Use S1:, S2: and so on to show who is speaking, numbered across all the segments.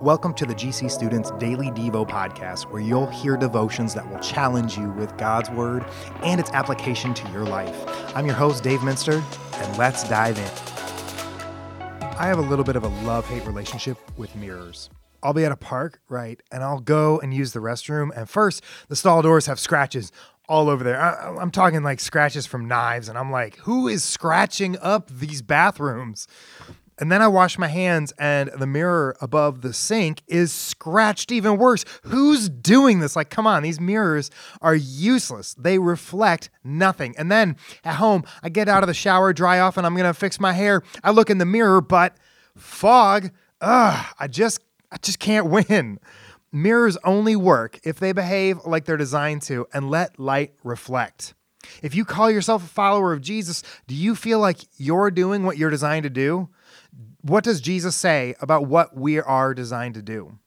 S1: Welcome to the GC Students Daily Devo podcast, where you'll hear devotions that will challenge you with God's Word and its application to your life. I'm your host, Dave Minster, and let's dive in. I have a little bit of a love hate relationship with mirrors. I'll be at a park, right, and I'll go and use the restroom, and first, the stall doors have scratches all over there. I, am talking like scratches from knives, and I'm like, who is scratching up these bathrooms? And then I wash my hands, and the mirror above the sink is scratched even worse. Who's doing this? Like, come on, these mirrors are useless. They reflect nothing. And then at home, I get out of the shower, dry off, and I'm gonna fix my hair. I look in the mirror, but fog, ugh, I just, I just can't win. Mirrors only work if they behave like they're designed to and let light reflect. If you call yourself a follower of Jesus, do you feel like you're doing what you're designed to do? What does Jesus say about what we are designed to do?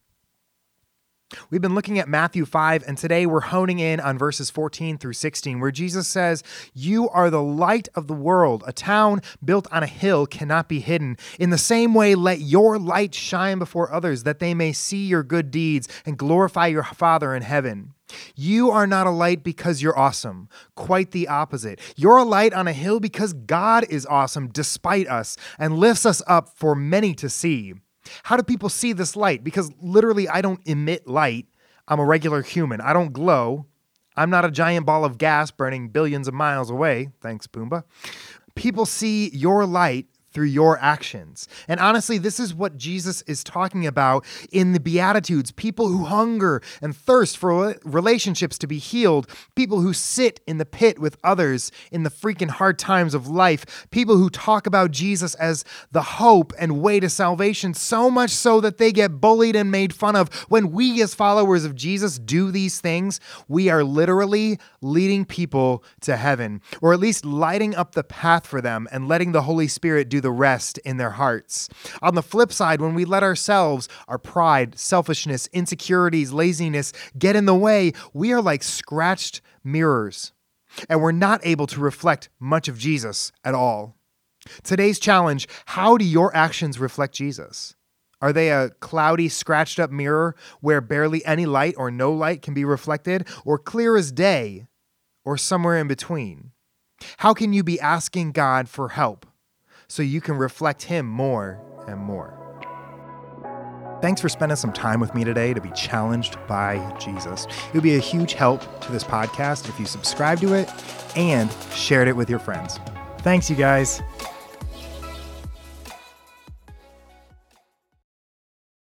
S1: We've been looking at Matthew 5, and today we're honing in on verses 14 through 16, where Jesus says, You are the light of the world. A town built on a hill cannot be hidden. In the same way, let your light shine before others, that they may see your good deeds and glorify your Father in heaven. You are not a light because you're awesome. Quite the opposite. You're a light on a hill because God is awesome despite us and lifts us up for many to see. How do people see this light? Because literally, I don't emit light. I'm a regular human. I don't glow. I'm not a giant ball of gas burning billions of miles away. Thanks, Pumbaa. People see your light through your actions. And honestly, this is what Jesus is talking about in the Beatitudes people who hunger and thirst for relationships to be healed, people who sit in the pit with others in the freaking hard times of life, people who talk about Jesus as the hope and way to salvation, so much so that they get bullied and made fun of. When we, as followers of Jesus, do these things, we are literally leading people to heaven, or at least lighting up the path for them and letting the Holy Spirit do the rest in their hearts. On the flip side, when we let ourselves, our pride, selfishness, insecurities, laziness get in the way, we are like scratched mirrors and we're not able to reflect much of Jesus at all. Today's challenge how do your actions reflect Jesus? Are they a cloudy, scratched up mirror where barely any light or no light can be reflected, or clear as day, or somewhere in between? How can you be asking God for help so you can reflect Him more and more. Thanks for spending some time with me today to be challenged by Jesus. It would be a huge help to this podcast if you subscribe to it and shared it with your friends. Thanks, you guys.